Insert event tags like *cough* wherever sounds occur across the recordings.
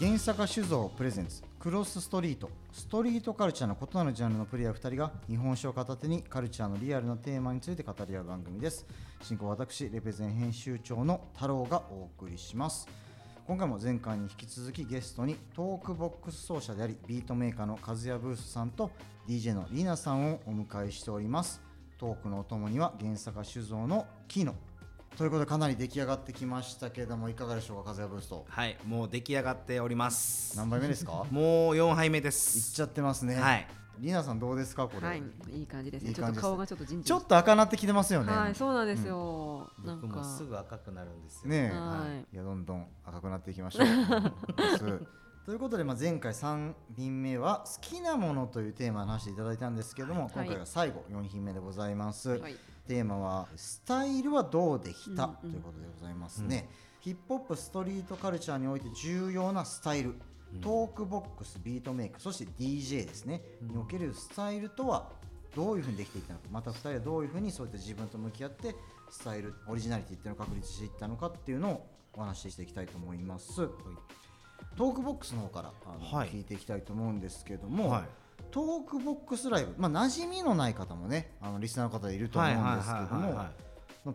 原坂酒造プレゼンツクロスストリート。ストリートカルチャーの異なるジャンルのプレイヤー2人が日本酒を片手にカルチャーのリアルなテーマについて語り合う番組です。進行は私レペゼン編集長の太郎がお送りします。今回も前回に引き続きゲストにトークボックス奏者でありビートメーカーの和也ブースさんと DJ のリーナさんをお迎えしております。トークのお供には原坂酒造のキノ。ということでかなり出来上がってきましたけれどもいかがでしょうか和也ブースト。はいもう出来上がっております。何杯目ですか？もう4杯目でいっすちゃってますね。はい。リナさんどうですかこれ、はい、いい感じですね。いい感じです。ちょっと顔がちょっとじちょっと赤なってきてますよね、はい、そうなんですよ。なんか。僕もすぐ赤くなるんですよ。ねえ、はい。い、やどんどん赤くなっていきましょう。*laughs* ということで、まあ、前回3品目は好きなものというテーマの話していただいたんですけども、はい。今回が最後4品目でございます、はいテーマは「スタイルはどうできた?」ということでございますね、ヒップホップストリートカルチャーにおいて重要なスタイル、トークボックスビートメイクそして DJ ですね、におけるスタイルとはどういうふうにできていったのか。また2人はどういうふうにそういった自分と向き合ってスタイルオリジナリティっていうのを確立していったのかっていうのをお話ししていきたいと思います、トークボックスの方からあの、はい。聞いていきたいと思うんですけども、はいトークボックスライブ、まあ馴染みのない方もねあのリスナーの方いると思うんですけども。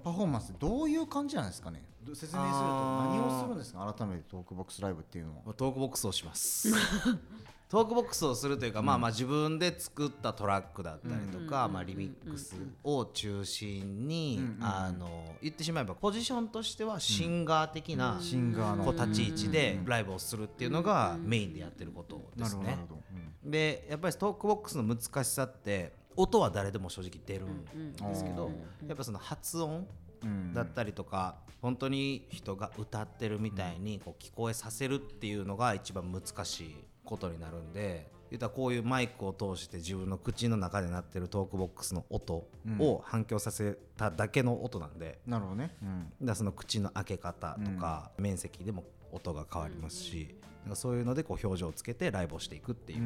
パフォーマンスどういう感じなんですかね？ど説明すると。何をするんですか？改めてトークボックスライブっていうのは。トークボックスをします。*laughs* トークボックスをするというか、まあまあ自分で作ったトラックだったりとか、まあ、リミックスを中心に、うんうんあの言ってしまえばポジションとしてはシンガー的なシンガーの。立ち位置でライブをするっていうのがメインでやってることですね。なるほどでやっぱりトークボックスの難しさって音は誰でも正直出るんですけど、やっぱその発音うん。だったりとか、本当に人が歌ってるみたいにこう聞こえさせるっていうのが一番難しいことになるんで言ったらこういうマイクを通して自分の口の中で鳴ってるトークボックスの音を反響させただけの音なんで、なるほどね、うん。だその口の開け方とか、面積でも音が変わりますし、なんかそういうのでこう表情をつけてライブをしていくっていう。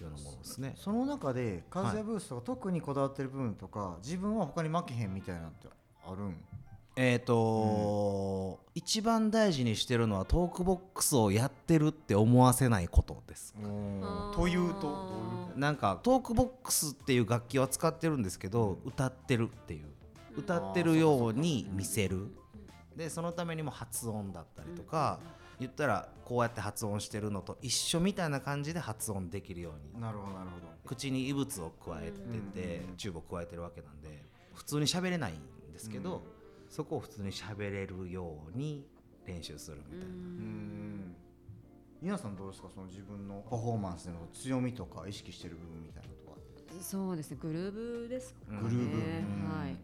ようなものですね。その中でカズヤブーストが特にこだわってる部分とか、自分は他に負けへんみたいなのってあるん？えーと一番大事にしてるのはトークボックスをやってるって思わせないことです。というとなんかトークボックスっていう楽器は使ってるんですけど歌ってるっていう。歌ってるように見せるでそのためにも発音だったりとか言ったらこうやって発音してるのと一緒みたいな感じで発音できるようになるほどなるほど。口に異物を加えててチューブを加えてるわけなんで普通に喋れないんですけど、そこを普通に喋れるように練習するみたいな、うん。皆さんどうですか？その自分のパフォーマンスでの強みとか意識してる部分みたいなとか。そうですね。グルーブですかね。グルーブ。うんはい。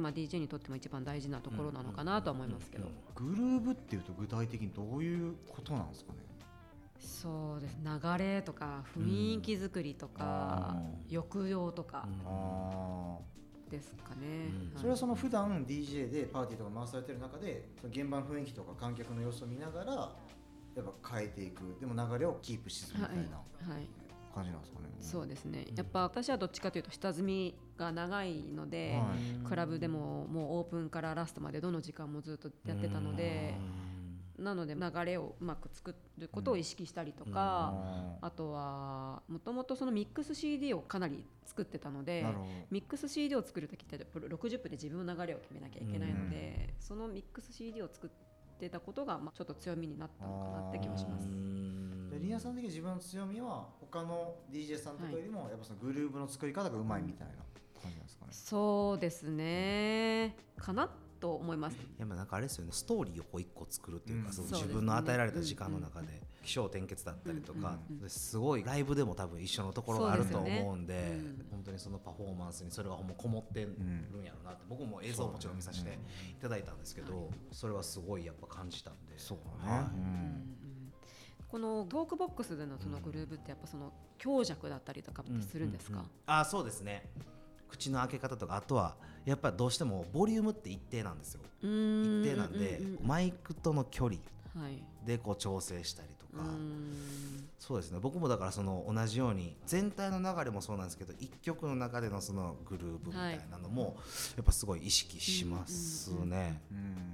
まあ DJ にとっても一番大事なところなのかなとは思いますけど。グルーブっていうと具体的にどういうことなんですかね？そうです。流れとか雰囲気作りとか、抑揚とかあですかね。あそれはその普段 DJ でパーティーとか回されてる中でその現場の雰囲気とか観客の様子を見ながらやっぱ変えていくでも流れをキープしずみたいなはい。はい。感じなんですかね、そうですね。やっぱ私はどっちかというと下積みが長いので、はい。クラブでももうオープンからラストまでどの時間もずっとやってたので、なので流れをうまく作ることを意識したりとか、ああとはもともとそのミックス CD をかなり作ってたのでミックス CD を作る時って60分で自分の流れを決めなきゃいけないので、そのミックス CD を作ってたことがまあちょっと強みになったのかなって気もします。でリアさん的に自分の強みは他の DJ さんとかよりもやっぱそのグルーブの作り方がうまいみたいな感じなんですかね、そうですね。かなと思います。いやまあなんかあれですよね。ストーリーをこう一個作るっていうか、うん。その自分の与えられた時間の中で起承転結だったりとか、すごいライブでも多分一緒のところがあると思うんでねうん。本当にそのパフォーマンスにそれがほんまこもってるんやろうなって、僕も映像ももちろん見させていただいたんですけど、それはすごいやっぱ感じたんで。そうだね、はいこのトークボックスでのそのグルーブってやっぱその強弱だったりとかってするんですか、あそうですね。口の開け方とかあとはやっぱりどうしてもボリュームって一定なんですよ。一定なんで、うんうんマイクとの距離はい。でこう調整したりとか、うーん。そうですね。僕もだからその同じように全体の流れもそうなんですけど一曲の中でのそのグルーブみたいなのもやっぱすごい意識しますね。うん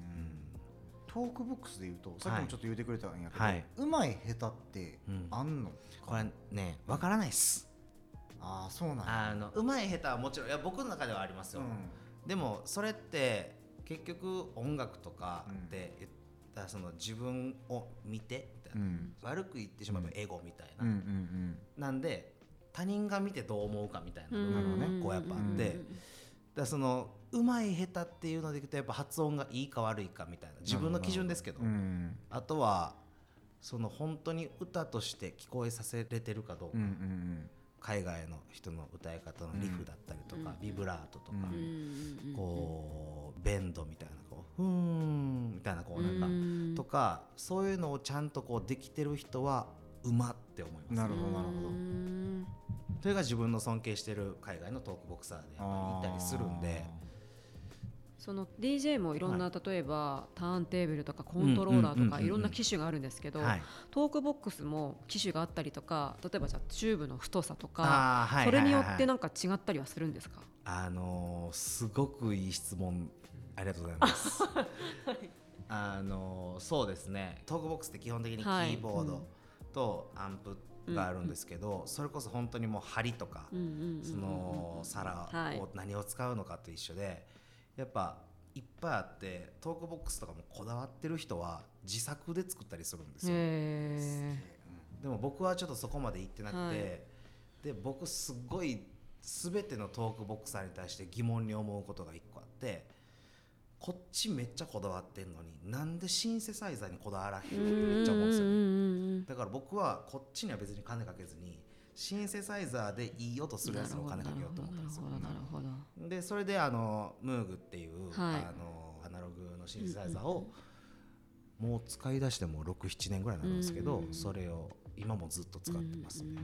トークボックスで言うとさっきもちょっと言ってくれたんやけど、はい。うまい下手ってうん。あんの、これねわからないっす。ああそうなんや。あのうまい下手はもちろんいや僕の中ではありますよ、でもそれって結局音楽とかって言ったらその自分を見てうん。悪く言ってしまえばエゴみたいな、うんうんうん。なんで他人が見てどう思うかみたいなうん。のがね。こうやっぱあって、だそのうまい下手っていうのでいくとやっぱ発音がいいか悪いかみたいな自分の基準ですけど。うん。あとはその本当に歌として聞こえさせれてるかどうか、うんうん海外の人の歌い方のリフだったりとか、うん。ビブラートとか、うん。こうベンドみたいなこうふーんみたいなこうなんか、とかそういうのをちゃんとこうできてる人はうまって思います。なるほどなるほど。それが自分の尊敬してる海外のトークボクサーでやっぱりいたりするんでその DJ もいろんな、例えばターンテーブルとかコントローラーとかいろんな機種があるんですけど、はい。トークボックスも機種があったりとか例えばじゃあチューブの太さとかそれによってなんか違ったりはするんですか？あのーすごくいい質問ありがとうございます。*laughs* あのーそうですね。トークボックスって基本的にキはい。ーボードとアンプがあるんですけど、それこそ本当にもう針とか、その皿はい。を何を使うのかと一緒で、やっぱいっぱいあってトークボックスとかもこだわってる人は自作で作ったりするんですよ。へでも僕はちょっとそこまで行ってなくて、はい。で僕すっごい全てのトークボックサーに対して疑問に思うことが一個あってこっちめっちゃこだわってんのになんでシンセサイザーにこだわらへんのってめっちゃ思うんですよ、よだから僕はこっちには別に金かけずにシンセサイザーでいい音するやつにお金かけようと思ったんですよ。なるほどなるほど。でそれであのムーグっていう、はい。あのアナログのシンセサイザーを、もう使い出しても67年ぐらいになるんですけど、うんうんうんそれを今もずっと使ってますね、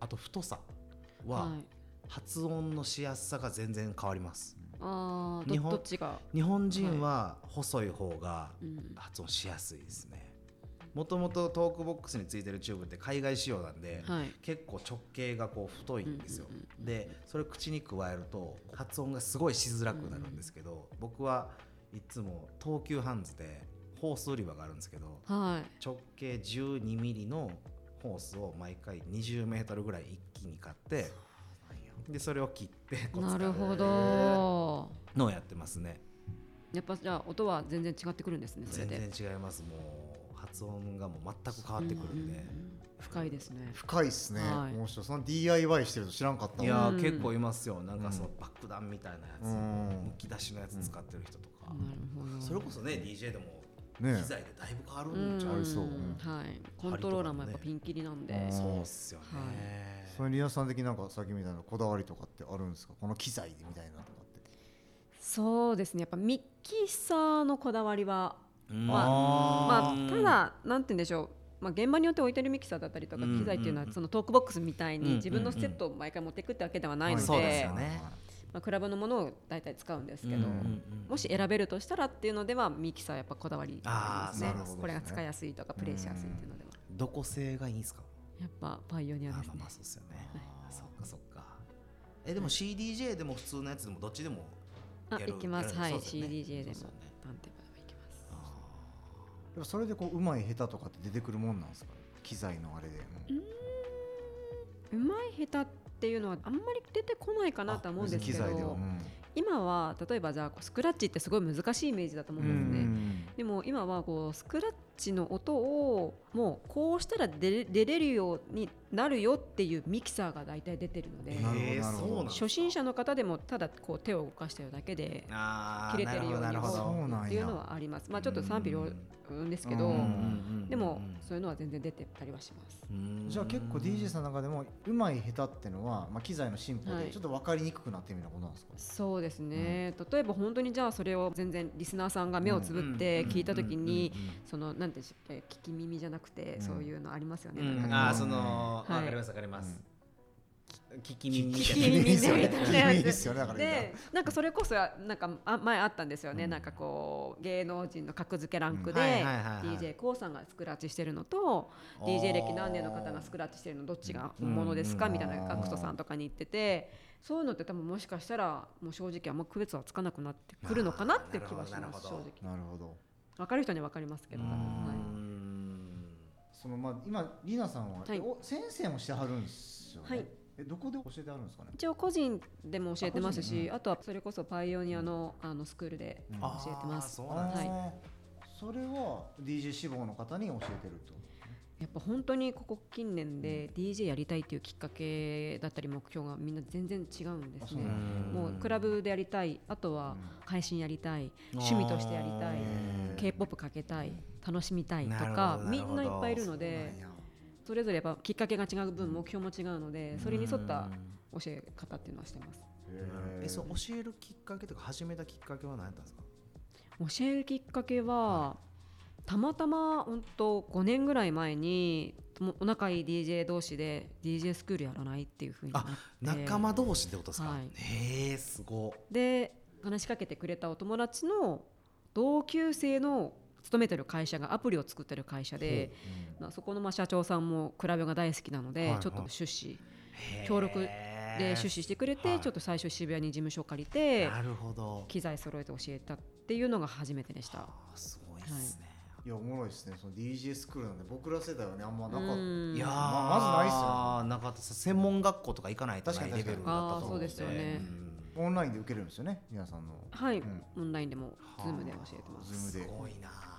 あと太さははい。発音のしやすさが全然変わります。あー日本日本人は細い方がうん。発音しやすいですねもともとトークボックスについてるチューブって海外仕様なんで、はい。結構直径がこう太いんですよ、うんうんでそれ口に加えると発音がすごいしづらくなるんですけど、僕はいつも東急ハンズでホース売り場があるんですけどはい。直径12ミリのホースを毎回20メートルぐらい一気に買ってでそれを切ってなるほど。のをやってますね。やっぱじゃあ音は全然違ってくるんですね全で。然違います。もう発音がもう全く変わってくるんで、深いですね。深いっすね、はい。面白い。その DIY してると知らんかったいわ。うんやー結構いますよ。なんかその爆弾みたいなやつ、うん。むき出しのやつ使ってる人とか、なるほど。それこそね DJ でもね機材でだいぶ変わるうんんちゃう、ありそう。はい。コントローラーもやっぱピンキリなんで。うんそうっすよね、はいそれリアさん的になんかさっきみたいなこだわりとかってあるんですか？この機材でみたいなとかって。そうですね。やっぱミキサーのこだわりはうんまああまあただなんて言うんでしょう。まあ、現場によって置いてるミキサーだったりとかうん機材っていうのはうんそのトークボックスみたいうんに自分のセットを毎回持っていくってわけではないので、まあ、クラブのものを大体使うんですけど、もし選べるとしたらっていうのではミキサーやっぱこだわりですね。これが使いやすいとかプレイしやすいっていうのでは。どこ製がいいん。ですかやっぱパイオニアですね。あまあまあそうですよね、そっかそっか。えでも CDJ でも普通のやつでもどっちでもあやるいきます。はい CDJ でもそうですよね。ターンテーブルでもいきますそれでこううまい下手とかって出てくるもんなんですか機材のあれでも。うまい下手っていうのはあんまり出てこないかなとは思うんですけ機材では、どうん。今は例えばじゃあスクラッチってすごい難しいイメージだと思うんですね。でも今はこうスクラッチの音をもうこうしたら出れるようになるよっていうミキサーが大体出てるので、初心者の方でもただこう手を動かしてるだけで切れてるようにっていうのはあります。まあちょっと賛否両論ですけどうんうんうんでもそういうのは全然出てたりはします。うん。じゃあ結構 DJ さんの中でもうまい下手ってのは、まあ、機材の進歩はい。でちょっと分かりにくくなってみたいなことなんですか、そうですね、例えば本当にじゃあそれを全然リスナーさんが目をつぶって聞いた時にそのなんて聞き耳じゃなくてうん。そういうのありますよね。あーそのはいわかりますわかります。聞き耳みた聞きいな耳いいっすよねみたいなやついいっすよねだからでなんかそれこそなんかあ前あったんですよね、うん。なんかこう芸能人の格付けランクで、DJ コウさんがスクラッチしてるのと DJ 歴何年の方がスクラッチしてるのどっちが本物ですかうんみたいなガクトさんとかに言っててそういうのって多分もしかしたらもう正直あんま区別はつかなくなってくるのかなっていう気はします正直。なるほど分かる人には分かりますけど。多分うはい。んそのまあ今リナさんは、はい。お先生もしてはるんですよね、はい。えどこで教えてはるんですかね？一応個人でも教えてますしあ個人あとはそれこそパイオニアのあのスクールでうん。教えてます。うなんですはい。それは DJ 志望の方に教えてるとやっぱ本当にここ近年で DJ やりたいっていうきっかけだったり目標がみんな全然違うんですね。もうクラブでやりたいあとは配信やりたい趣味としてやりたい k p o p かけたい楽しみたいとかどみんないっぱいいるのでそれぞれやっぱきっかけが違う分目標も違うのでそれに沿った教え方っていうのはしてますえそう教えるきっかけとか始めたきっかけは何やったんですか？教えるきっかけはたまたま本当5年ぐらい前にもお仲いい DJ 同士で DJ スクールやらないっていうふうになって。仲間同士ってことですか、はい。へえすごで話しかけてくれたお友達の同級生の勤めてる会社がアプリを作ってる会社で、まあ、そこのまあ社長さんもクラブが大好きなので、はいはい。ちょっと出資へー。協力で出資してくれて、はい。ちょっと最初渋谷に事務所借りてなるほど。機材揃えて教えたっていうのが初めてでした。すごいですね、い。やおもろいですね。その DJ スクールなんで僕ら世代はねあんまなかった。うん。いやー、ままずないっすよなかったです専門学校とか行かないとないレベルだったと思うで。すよね。オンラインで受けるんですよね皆さんの。はい、うん。オンラインでも Zoom で教えてます。 Zoom で。すごいな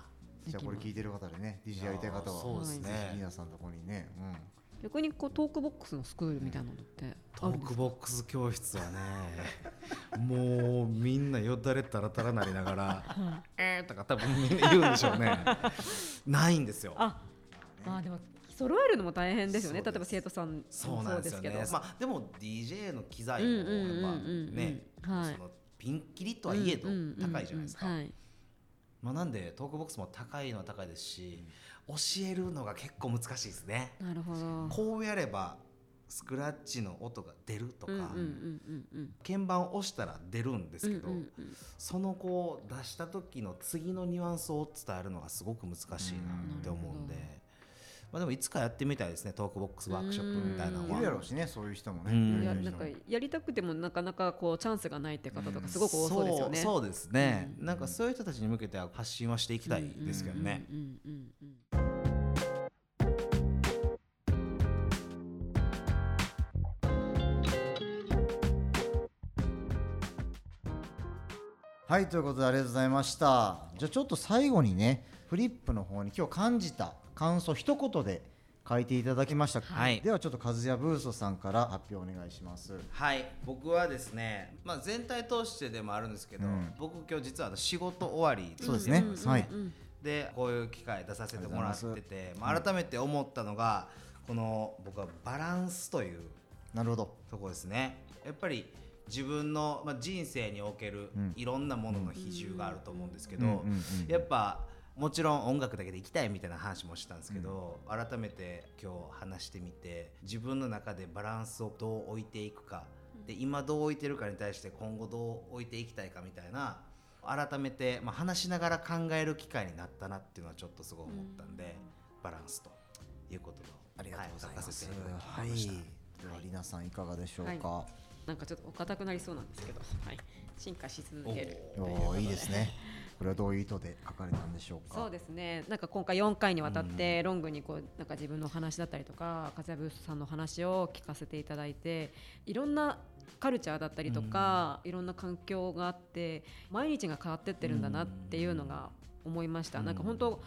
じゃあこれ聞いてる方でね DJ やりたい方はそうですぜひね皆さんのとこにね、逆にこうトークボックスのスクールみたいなのってトークあるんですか？ボックス教室はね *laughs* もうみんなよだれたらたらなりながら「えー」とか多分みんな言うんでしょうね。*laughs* ないんですよ。あ、まあでも揃えるのも大変ですよね。例えば生徒さんもそうなんですよけど。ねまあでも DJ の機材もやっうんうんうんうんぱねピンキリとはいえど高いじゃないですか。うんうんうんはい。まあなんでトークボックスも高いのは高いですし教えるのが結構難しいですねなるほど。こうやればスクラッチの音が出るとか、うんうんうんうんうん。鍵盤を押したら出るんですけど、うんうんうんそのこう出した時の次のニュアンスを伝えるのがすごく難しいなって思うんで、まあ、でもいつかやってみたいですねトークボックスワークショップみたいなのいはるやろうしねそういう人もね、うん。いやないんかやりたくてもなかなかこうチャンスがないって方とかすごく多そうですよね。そうそうですね、うんなんかそういう人たちに向けては発信はしていきたいですけどね、はいということでありがとうございました。じゃあちょっと最後にねフリップの方に今日感じた感想一言で書いていただきました、はい。ではちょっと和也ブーストさんから発表お願いします。はい。僕はですね、まあ、全体通してでもあるんですけど、うん。僕今日実は仕事終わりそうですね。うんうんうんはい。でこういう機会出させてもらってて、まあ、改めて思ったのがこの僕はバランスというなるほど。とこですね。やっぱり自分の、まあ、人生におけるうん。いろんなものの比重があると思うんですけど、うんうんうん。やっぱもちろん音楽だけでいきたいみたいな話もしたんですけど、改めて今日話してみて自分の中でバランスをどう置いていくか。で今どう置いてるかに対して今後どう置いていきたいかみたいな改めて、まあ、話しながら考える機会になったなっていうのはちょっとすごい思ったんで、バランスということをありがとうございます、はい。はい。ではりなさんいかがでしょうか、はなんかちょっとお堅くなりそうなんですけど、はい、進化し続けるおーいいですねこれはどういう意図で書かれたんでしょうか？そうですね。なんか今回4回にわたってロングにこうなんか自分の話だったりとか風谷ブースさんの話を聞かせていただいていろんなカルチャーだったりとか、いろんな環境があって毎日が変わってってるんだなっていうのが思いました、なんか本当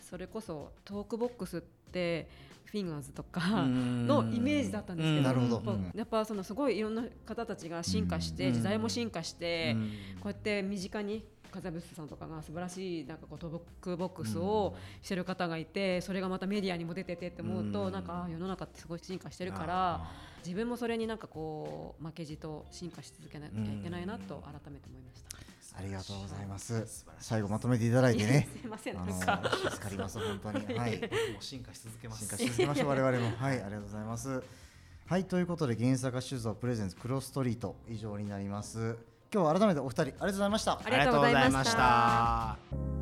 それこそトークボックスってフィンガーズとかのイメージだったんですけど、うん。やっぱそのすごいいろんな方たちが進化して、時代も進化して、こうやって身近に風ブスさんとかが素晴らしいなんかこうトークボックスをしてる方がいてそれがまたメディアにも出ててって思うと、うん。なんかあ世の中ってすごい進化してるから自分もそれになんかこう負けじと進化し続けなきゃいけないなと改めて思いました。ありがとうございます。最後まとめていただいてね。*laughs* すいませんあのなんか。助かります本当に。はい。もう進化し続けます。進化し続けましょう *laughs* 我々も。はいありがとうございます。はいということで原作酒造プレゼンツクロスストリート。以上になります今日は改めてお二人ありがとうございました。ありがとうございました。